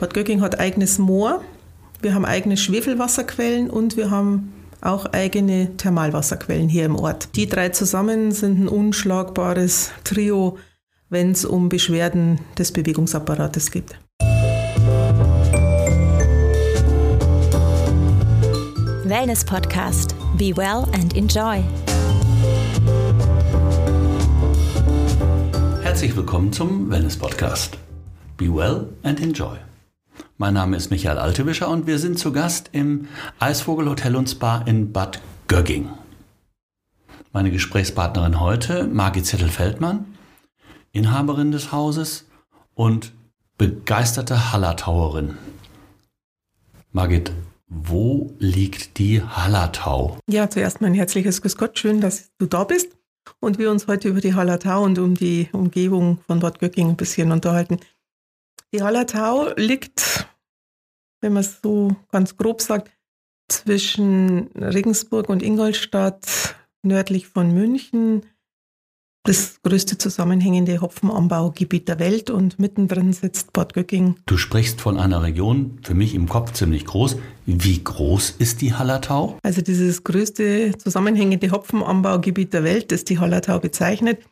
Bad Göcking hat eigenes Moor, wir haben eigene Schwefelwasserquellen und wir haben auch eigene Thermalwasserquellen hier im Ort. Die drei zusammen sind ein unschlagbares Trio, wenn es um Beschwerden des Bewegungsapparates geht. Wellness Podcast. Be well and enjoy. Herzlich willkommen zum Wellness Podcast. Be well and enjoy. Mein Name ist Michael Altewischer und wir sind zu Gast im Eisvogel Hotel und Spa in Bad Gögging. Meine Gesprächspartnerin heute, Margit Zettel-Feldmann, Inhaberin des Hauses und begeisterte Hallertauerin. Margit, wo liegt die Hallertau? Ja, zuerst mein herzliches Grüß Gott, schön, dass du da bist und wir uns heute über die Hallertau und um die Umgebung von Bad Gögging ein bisschen unterhalten. Die Hallertau liegt, wenn man es so ganz grob sagt, zwischen Regensburg und Ingolstadt, nördlich von München, das größte zusammenhängende Hopfenanbaugebiet der Welt und mittendrin sitzt Bad Göcking. Du sprichst von einer Region, für mich im Kopf ziemlich groß. Wie groß ist die Hallertau? Also dieses größte zusammenhängende Hopfenanbaugebiet der Welt, das die Hallertau bezeichnet,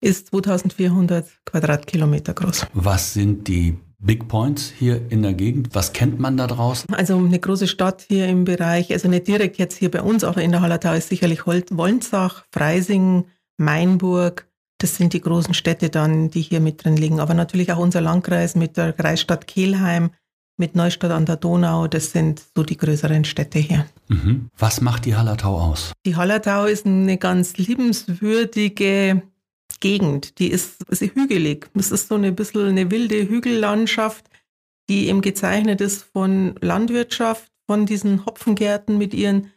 ist 2400 Quadratkilometer groß. Was sind die Big Points hier in der Gegend? Was kennt man da draußen? Also eine große Stadt hier im Bereich, also nicht direkt jetzt hier bei uns, aber in der Hallertau ist sicherlich Wolnzach, Freising, Mainburg. Das sind die großen Städte dann, die hier mit drin liegen. Aber natürlich auch unser Landkreis mit der Kreisstadt Kelheim, mit Neustadt an der Donau. Das sind so die größeren Städte hier. Mhm. Was macht die Hallertau aus? Die Hallertau ist eine ganz liebenswürdige Gegend. Die ist, ist hügelig. Es ist so ein bisschen eine wilde Hügellandschaft, die eben gezeichnet ist von Landwirtschaft, von diesen Hopfengärten mit ihren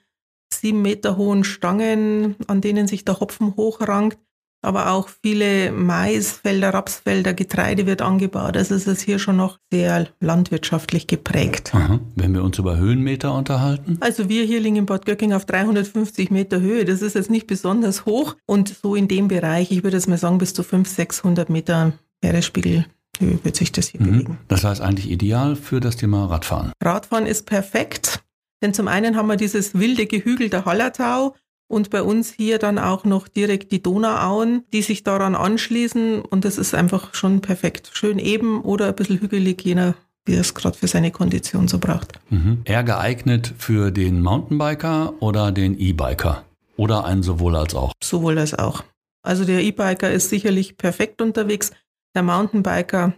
sieben Meter hohen Stangen, an denen sich der Hopfen hochrankt. Aber auch viele Maisfelder, Rapsfelder, Getreide wird angebaut. Also es ist hier schon noch sehr landwirtschaftlich geprägt. Aha. Wenn wir uns über Höhenmeter unterhalten? Also wir hier liegen in Bad Göcking auf 350 Meter Höhe. Das ist jetzt nicht besonders hoch. Und so in dem Bereich, ich würde jetzt mal sagen, bis zu 500, 600 Meter Meeresspiegel wird sich das hier mhm. bewegen. Das heißt eigentlich ideal für das Thema Radfahren. Radfahren ist perfekt. Denn zum einen haben wir dieses wilde Gehügel der Hallertau und bei uns hier dann auch noch direkt die Donauauen, die sich daran anschließen. Und das ist einfach schon perfekt. Schön eben oder ein bisschen hügelig, jener wie er es gerade für seine Kondition so braucht. Mhm. Eher geeignet für den Mountainbiker oder den E-Biker? Oder ein sowohl als auch? Sowohl als auch. Also der E-Biker ist sicherlich perfekt unterwegs. Der Mountainbiker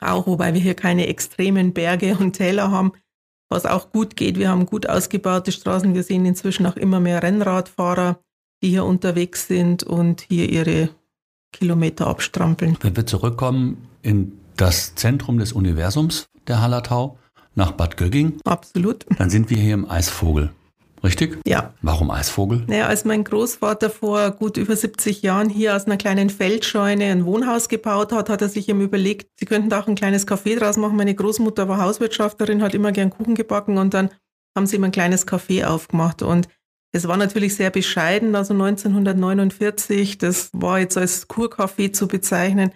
auch, wobei wir hier keine extremen Berge und Täler haben, was auch gut geht. Wir haben gut ausgebaute Straßen. Wir sehen inzwischen auch immer mehr Rennradfahrer, die hier unterwegs sind und hier ihre Kilometer abstrampeln. Wenn wir zurückkommen in das Zentrum des Universums der Hallertau nach Bad Gögging. Absolut. Dann sind wir hier im Eisvogel. Richtig? Ja. Warum Eisvogel? Naja, als mein Großvater vor gut über 70 Jahren hier aus einer kleinen Feldscheune ein Wohnhaus gebaut hat, hat er sich eben überlegt, sie könnten da auch ein kleines Café draus machen. Meine Großmutter war Hauswirtschafterin, hat immer gern Kuchen gebacken und dann haben sie ihm ein kleines Café aufgemacht und es war natürlich sehr bescheiden, also 1949, das war jetzt als Kurcafé zu bezeichnen,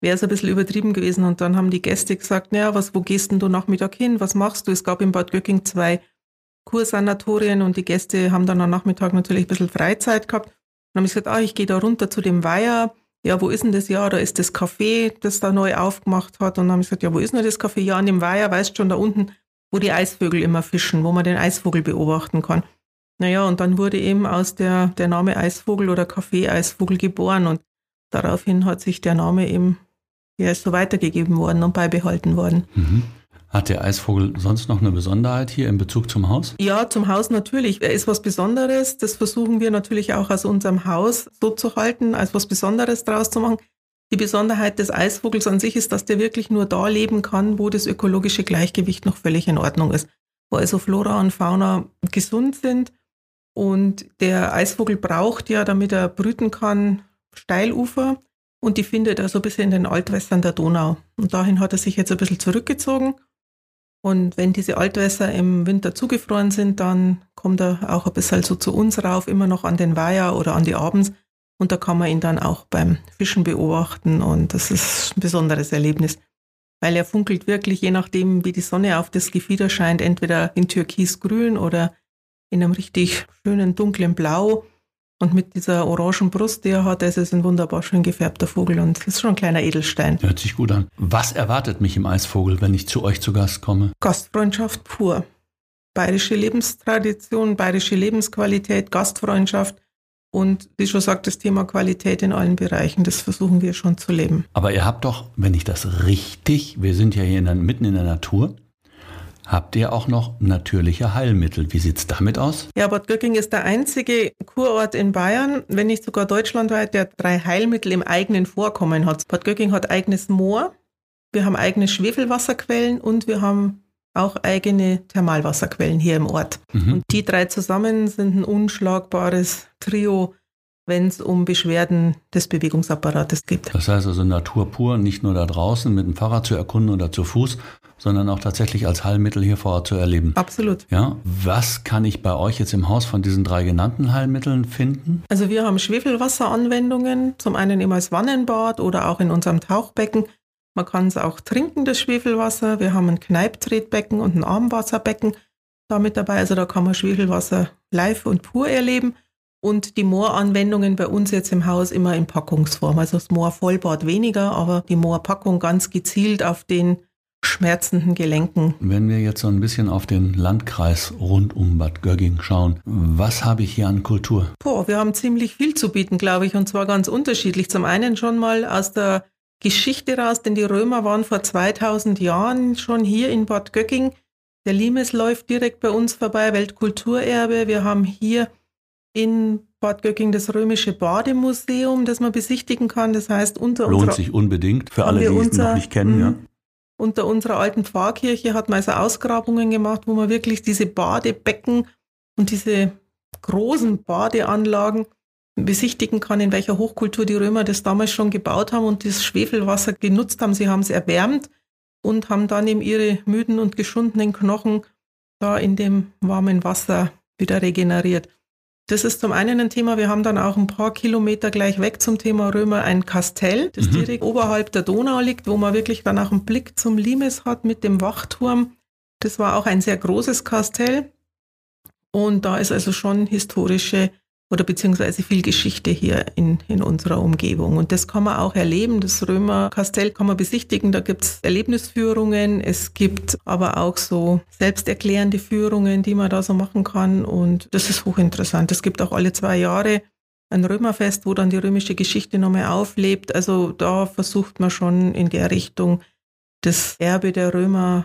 wäre es ein bisschen übertrieben gewesen. Und dann haben die Gäste gesagt, naja, was, wo gehst denn du Nachmittag hin? Was machst du? Es gab in Bad Göcking zwei Kursanatorien und die Gäste haben dann am Nachmittag natürlich ein bisschen Freizeit gehabt. Dann habe ich gesagt, ah, ich gehe da runter zu dem Weiher. Ja, wo ist denn das? Ja, da ist das Café, das da neu aufgemacht hat. Und dann habe ich gesagt, ja, wo ist denn das Café? Ja, an dem Weiher, weißt schon, da unten, wo die Eisvögel immer fischen, wo man den Eisvogel beobachten kann. Naja, und dann wurde eben aus der, der Name Eisvogel oder Café Eisvogel geboren. Und daraufhin hat sich der Name eben, ja, ist so weitergegeben worden und beibehalten worden. Mhm. Hat der Eisvogel sonst noch eine Besonderheit hier in Bezug zum Haus? Ja, zum Haus natürlich. Er ist was Besonderes. Das versuchen wir natürlich auch aus unserem Haus so zu halten, als was Besonderes draus zu machen. Die Besonderheit des Eisvogels an sich ist, dass der wirklich nur da leben kann, wo das ökologische Gleichgewicht noch völlig in Ordnung ist. Wo also Flora und Fauna gesund sind. Und der Eisvogel braucht ja, damit er brüten kann, Steilufer. Und die findet er so ein bisschen in den Altwässern der Donau. Und dahin hat er sich jetzt ein bisschen zurückgezogen und wenn diese Altwässer im Winter zugefroren sind, dann kommt er auch ein bisschen so zu uns rauf, immer noch an den Weiher oder an die Abends. Und da kann man ihn dann auch beim Fischen beobachten und das ist ein besonderes Erlebnis. weil er funkelt wirklich, je nachdem, wie die Sonne auf das Gefieder scheint, entweder in türkisgrün oder in einem richtig schönen dunklen Blau. Und mit dieser orangen Brust, die er hat, ist es ein wunderbar schön gefärbter Vogel und ist schon ein kleiner Edelstein. Hört sich gut an. Was erwartet mich im Eisvogel, wenn ich zu euch zu Gast komme? Gastfreundschaft pur. Bayerische Lebenstradition, bayerische Lebensqualität, Gastfreundschaft und wie schon sagt, das Thema Qualität in allen Bereichen, das versuchen wir schon zu leben. Aber ihr habt doch, wenn ich das richtig, wir sind ja hier in der, mitten in der Natur, habt ihr auch noch natürliche Heilmittel. Wie sieht es damit aus? Ja, Bad Göcking ist der einzige Kurort in Bayern, wenn nicht sogar deutschlandweit, der drei Heilmittel im eigenen Vorkommen hat. Bad Göcking hat eigenes Moor, wir haben eigene Schwefelwasserquellen und wir haben auch eigene Thermalwasserquellen hier im Ort. Mhm. Und die drei zusammen sind ein unschlagbares Trio, wenn es um Beschwerden des Bewegungsapparates geht. Das heißt also Natur pur, nicht nur da draußen mit dem Fahrrad zu erkunden oder zu Fuß, sondern auch tatsächlich als Heilmittel hier vor Ort zu erleben. Absolut. Ja, was kann ich bei euch jetzt im Haus von diesen drei genannten Heilmitteln finden? Also wir haben Schwefelwasseranwendungen, zum einen immer als Wannenbad oder auch in unserem Tauchbecken. Man kann es auch trinken, das Schwefelwasser. Wir haben ein Kneiptretbecken und ein Armwasserbecken da mit dabei. Also da kann man Schwefelwasser live und pur erleben. Und die Mooranwendungen bei uns jetzt im Haus immer in Packungsform. Also das Moor-Vollbad weniger, aber die Moorpackung ganz gezielt auf den schmerzenden Gelenken. Wenn wir jetzt so ein bisschen auf den Landkreis rund um Bad Gögging schauen, was habe ich hier an Kultur? Boah, wir haben ziemlich viel zu bieten, glaube ich, und zwar ganz unterschiedlich. Zum einen schon mal aus der Geschichte raus, denn die Römer waren vor 2000 Jahren schon hier in Bad Göcking. Der Limes läuft direkt bei uns vorbei, Weltkulturerbe. Wir haben hier in Bad Göcking das römische Bademuseum, das man besichtigen kann. Das heißt, unter Lohnt unserer, sich unbedingt für alle, die es noch nicht kennen. Ja. Unter unserer alten Pfarrkirche hat man also Ausgrabungen gemacht, wo man wirklich diese Badebecken und diese großen Badeanlagen besichtigen kann, in welcher Hochkultur die Römer das damals schon gebaut haben und das Schwefelwasser genutzt haben. Sie haben es erwärmt und haben dann eben ihre müden und geschundenen Knochen da in dem warmen Wasser wieder regeneriert. Das ist zum einen ein Thema. Wir haben dann auch ein paar Kilometer gleich weg zum Thema Römer ein Kastell, das mhm. direkt oberhalb der Donau liegt, wo man wirklich dann auch einen Blick zum Limes hat mit dem Wachturm. Das war auch ein sehr großes Kastell. Und da ist also schon historische oder beziehungsweise viel Geschichte hier in, in unserer Umgebung. Und das kann man auch erleben. Das Römerkastell kann man besichtigen. Da gibt es Erlebnisführungen. Es gibt aber auch so selbsterklärende Führungen, die man da so machen kann. Und das ist hochinteressant. Es gibt auch alle zwei Jahre ein Römerfest, wo dann die römische Geschichte nochmal auflebt. Also da versucht man schon in der Richtung das Erbe der Römer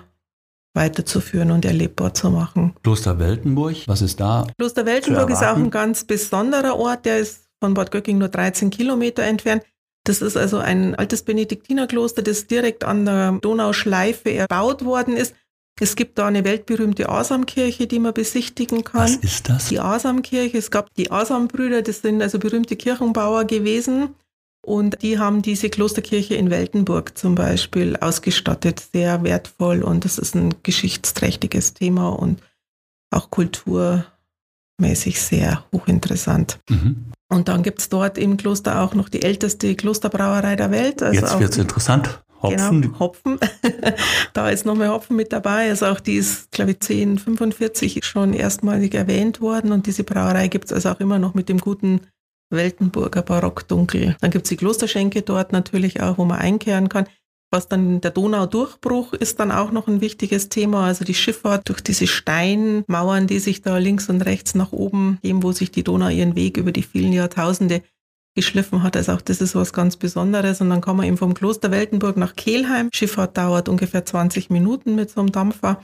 weiterzuführen und erlebbar zu machen. Kloster Weltenburg, was ist da? Kloster Weltenburg ist auch ein ganz besonderer Ort, der ist von Bad Göcking nur 13 Kilometer entfernt. Das ist also ein altes Benediktinerkloster, das direkt an der Donauschleife erbaut worden ist. Es gibt da eine weltberühmte Asamkirche, die man besichtigen kann. Was ist das? Die Asamkirche. Es gab die Asambrüder, das sind also berühmte Kirchenbauer gewesen. Und die haben diese Klosterkirche in Weltenburg zum Beispiel ausgestattet, sehr wertvoll. Und das ist ein geschichtsträchtiges Thema und auch kulturmäßig sehr hochinteressant. Mhm. Und dann gibt es dort im Kloster auch noch die älteste Klosterbrauerei der Welt. Also Jetzt wird es interessant. Hopfen. Genau, Hopfen. da ist nochmal Hopfen mit dabei. Also auch die ist, glaube ich, 1045 schon erstmalig erwähnt worden. Und diese Brauerei gibt es also auch immer noch mit dem guten Weltenburger Barockdunkel. Dann gibt es die Klosterschenke dort natürlich auch, wo man einkehren kann. Was dann der Donaudurchbruch ist dann auch noch ein wichtiges Thema. Also die Schifffahrt durch diese Steinmauern, die sich da links und rechts nach oben geben, wo sich die Donau ihren Weg über die vielen Jahrtausende geschliffen hat. Also auch das ist was ganz Besonderes. Und dann kann man eben vom Kloster Weltenburg nach Kehlheim. Schifffahrt dauert ungefähr 20 Minuten mit so einem Dampfer.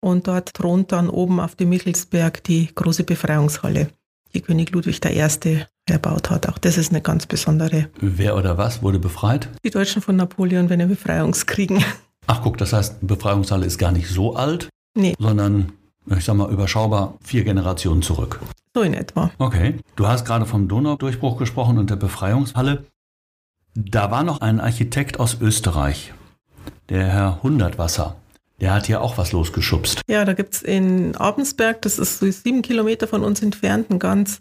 Und dort thront dann oben auf dem Michelsberg die große Befreiungshalle die König Ludwig I. erbaut hat. Auch das ist eine ganz besondere. Wer oder was wurde befreit? Die Deutschen von Napoleon bei den Befreiungskriegen. Ach guck, das heißt, Befreiungshalle ist gar nicht so alt, nee. sondern, ich sag mal, überschaubar vier Generationen zurück. So in etwa. Okay. Du hast gerade vom Donaudurchbruch gesprochen und der Befreiungshalle. Da war noch ein Architekt aus Österreich, der Herr Hundertwasser. Der hat hier auch was losgeschubst. Ja, da gibt es in Abensberg, das ist so sieben Kilometer von uns entfernt, ein ganz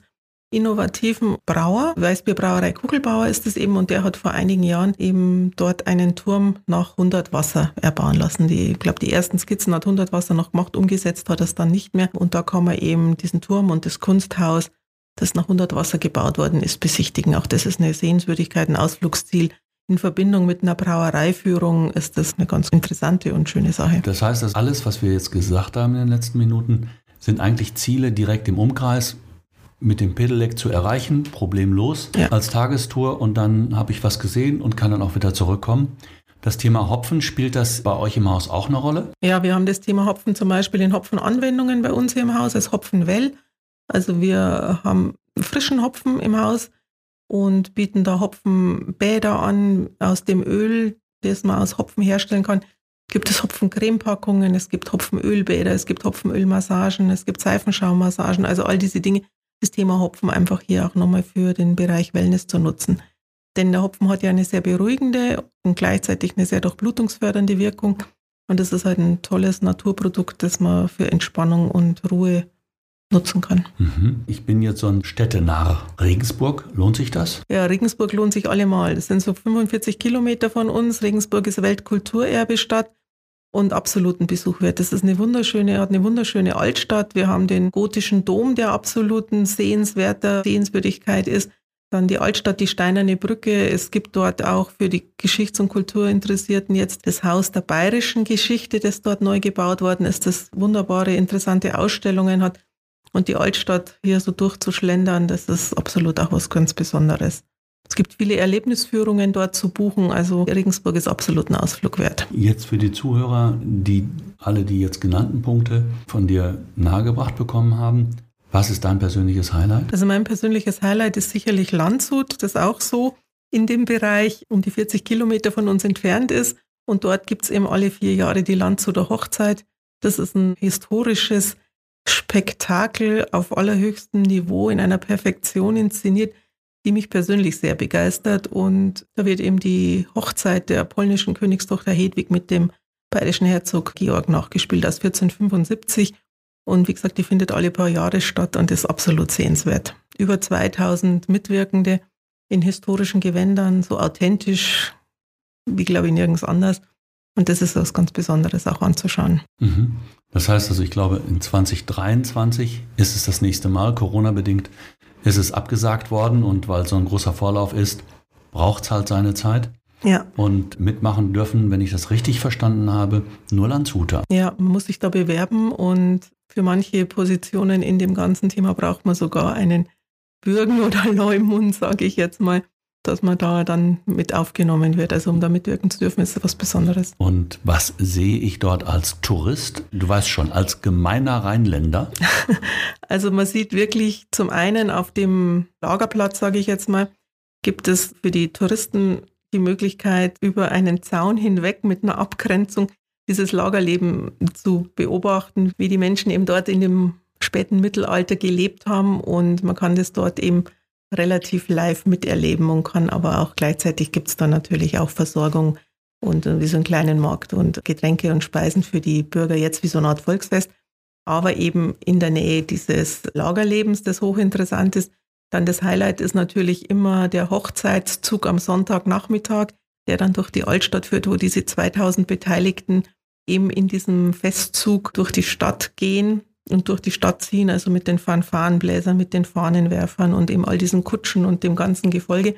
innovativen Brauer, Weißbierbrauerei Kugelbauer ist es eben, und der hat vor einigen Jahren eben dort einen Turm nach 100 Wasser erbauen lassen. Die, ich glaube, die ersten Skizzen hat 100 Wasser noch gemacht, umgesetzt hat es dann nicht mehr. Und da kann man eben diesen Turm und das Kunsthaus, das nach 100 Wasser gebaut worden ist, besichtigen. Auch das ist eine Sehenswürdigkeit, ein Ausflugsziel. In Verbindung mit einer Brauereiführung ist das eine ganz interessante und schöne Sache. Das heißt, dass alles, was wir jetzt gesagt haben in den letzten Minuten, sind eigentlich Ziele direkt im Umkreis mit dem Pedelec zu erreichen, problemlos ja. als Tagestour und dann habe ich was gesehen und kann dann auch wieder zurückkommen. Das Thema Hopfen, spielt das bei euch im Haus auch eine Rolle? Ja, wir haben das Thema Hopfen zum Beispiel in Hopfenanwendungen bei uns hier im Haus als Hopfenwell. Also wir haben frischen Hopfen im Haus und bieten da Hopfenbäder an aus dem Öl, das man aus Hopfen herstellen kann. Gibt es Hopfencremepackungen, es gibt Hopfenölbäder, es gibt Hopfenölmassagen, es gibt Seifenschaumassagen, also all diese Dinge das Thema Hopfen einfach hier auch nochmal für den Bereich Wellness zu nutzen. Denn der Hopfen hat ja eine sehr beruhigende und gleichzeitig eine sehr durchblutungsfördernde Wirkung. Und das ist halt ein tolles Naturprodukt, das man für Entspannung und Ruhe nutzen kann. Mhm. Ich bin jetzt so ein Städtenarr. Regensburg, lohnt sich das? Ja, Regensburg lohnt sich allemal. Das sind so 45 Kilometer von uns. Regensburg ist Weltkulturerbestadt und absoluten Besuch wert. Das ist eine wunderschöne, hat eine wunderschöne Altstadt. Wir haben den gotischen Dom, der absoluten sehenswerter Sehenswürdigkeit ist. Dann die Altstadt, die Steinerne Brücke. Es gibt dort auch für die Geschichts- und Kulturinteressierten jetzt das Haus der bayerischen Geschichte, das dort neu gebaut worden ist, das wunderbare, interessante Ausstellungen hat. Und die Altstadt hier so durchzuschlendern, das ist absolut auch was ganz Besonderes. Es gibt viele Erlebnisführungen dort zu buchen. Also Regensburg ist absolut ein Ausflug wert. Jetzt für die Zuhörer, die alle die jetzt genannten Punkte von dir nahegebracht bekommen haben, was ist dein persönliches Highlight? Also mein persönliches Highlight ist sicherlich Landshut, das auch so in dem Bereich um die 40 Kilometer von uns entfernt ist. Und dort gibt es eben alle vier Jahre die Landshuter Hochzeit. Das ist ein historisches Spektakel auf allerhöchstem Niveau in einer Perfektion inszeniert die mich persönlich sehr begeistert. Und da wird eben die Hochzeit der polnischen Königstochter Hedwig mit dem bayerischen Herzog Georg nachgespielt aus 1475. Und wie gesagt, die findet alle paar Jahre statt und ist absolut sehenswert. Über 2000 Mitwirkende in historischen Gewändern, so authentisch wie, glaube ich, nirgends anders. Und das ist was ganz Besonderes auch anzuschauen. Mhm. Das heißt also, ich glaube, in 2023 ist es das nächste Mal, Corona-bedingt, ist es abgesagt worden und weil so ein großer Vorlauf ist, braucht es halt seine Zeit. Ja. Und mitmachen dürfen, wenn ich das richtig verstanden habe, nur Landshuter. Ja, man muss sich da bewerben und für manche Positionen in dem ganzen Thema braucht man sogar einen Bürgen- oder Leumund, sage ich jetzt mal dass man da dann mit aufgenommen wird. Also um da mitwirken zu dürfen, ist was Besonderes. Und was sehe ich dort als Tourist? Du weißt schon, als gemeiner Rheinländer? also man sieht wirklich zum einen auf dem Lagerplatz, sage ich jetzt mal, gibt es für die Touristen die Möglichkeit, über einen Zaun hinweg mit einer Abgrenzung dieses Lagerleben zu beobachten, wie die Menschen eben dort in dem späten Mittelalter gelebt haben und man kann das dort eben relativ live miterleben und kann aber auch gleichzeitig gibt es da natürlich auch Versorgung und wie so einen kleinen Markt und Getränke und Speisen für die Bürger jetzt wie so eine Art Volksfest, aber eben in der Nähe dieses Lagerlebens, das hochinteressant ist. Dann das Highlight ist natürlich immer der Hochzeitszug am Sonntagnachmittag, der dann durch die Altstadt führt, wo diese 2000 Beteiligten eben in diesem Festzug durch die Stadt gehen und durch die Stadt ziehen, also mit den Fanfarenbläsern, mit den Fahnenwerfern und eben all diesen Kutschen und dem ganzen Gefolge,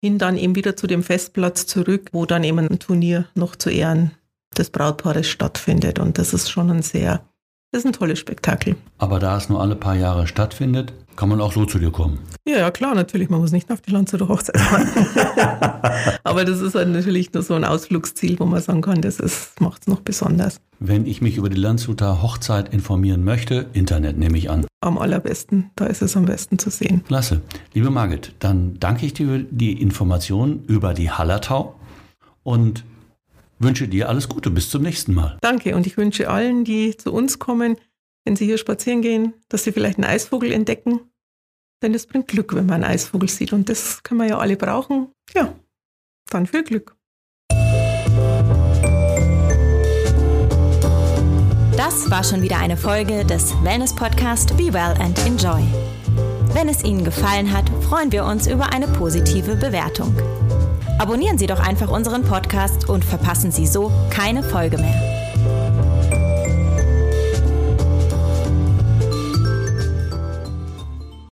hin dann eben wieder zu dem Festplatz zurück, wo dann eben ein Turnier noch zu Ehren des Brautpaares stattfindet. Und das ist schon ein sehr das ist ein tolles Spektakel. Aber da es nur alle paar Jahre stattfindet, kann man auch so zu dir kommen. Ja, ja, klar, natürlich. Man muss nicht auf die Landshuter Hochzeit fahren. Aber das ist halt natürlich nur so ein Ausflugsziel, wo man sagen kann, das macht es noch besonders. Wenn ich mich über die Landshuter Hochzeit informieren möchte, Internet nehme ich an. Am allerbesten, da ist es am besten zu sehen. Klasse. Liebe Margit, dann danke ich dir für die Informationen über die Hallertau und wünsche dir alles Gute. Bis zum nächsten Mal. Danke und ich wünsche allen, die zu uns kommen, wenn sie hier spazieren gehen, dass sie vielleicht einen Eisvogel entdecken. Denn es bringt Glück, wenn man einen Eisvogel sieht. Und das können wir ja alle brauchen. Ja, dann viel Glück. Das war schon wieder eine Folge des Wellness Podcast Be Well and Enjoy. Wenn es Ihnen gefallen hat, freuen wir uns über eine positive Bewertung. Abonnieren Sie doch einfach unseren Podcast und verpassen Sie so keine Folge mehr.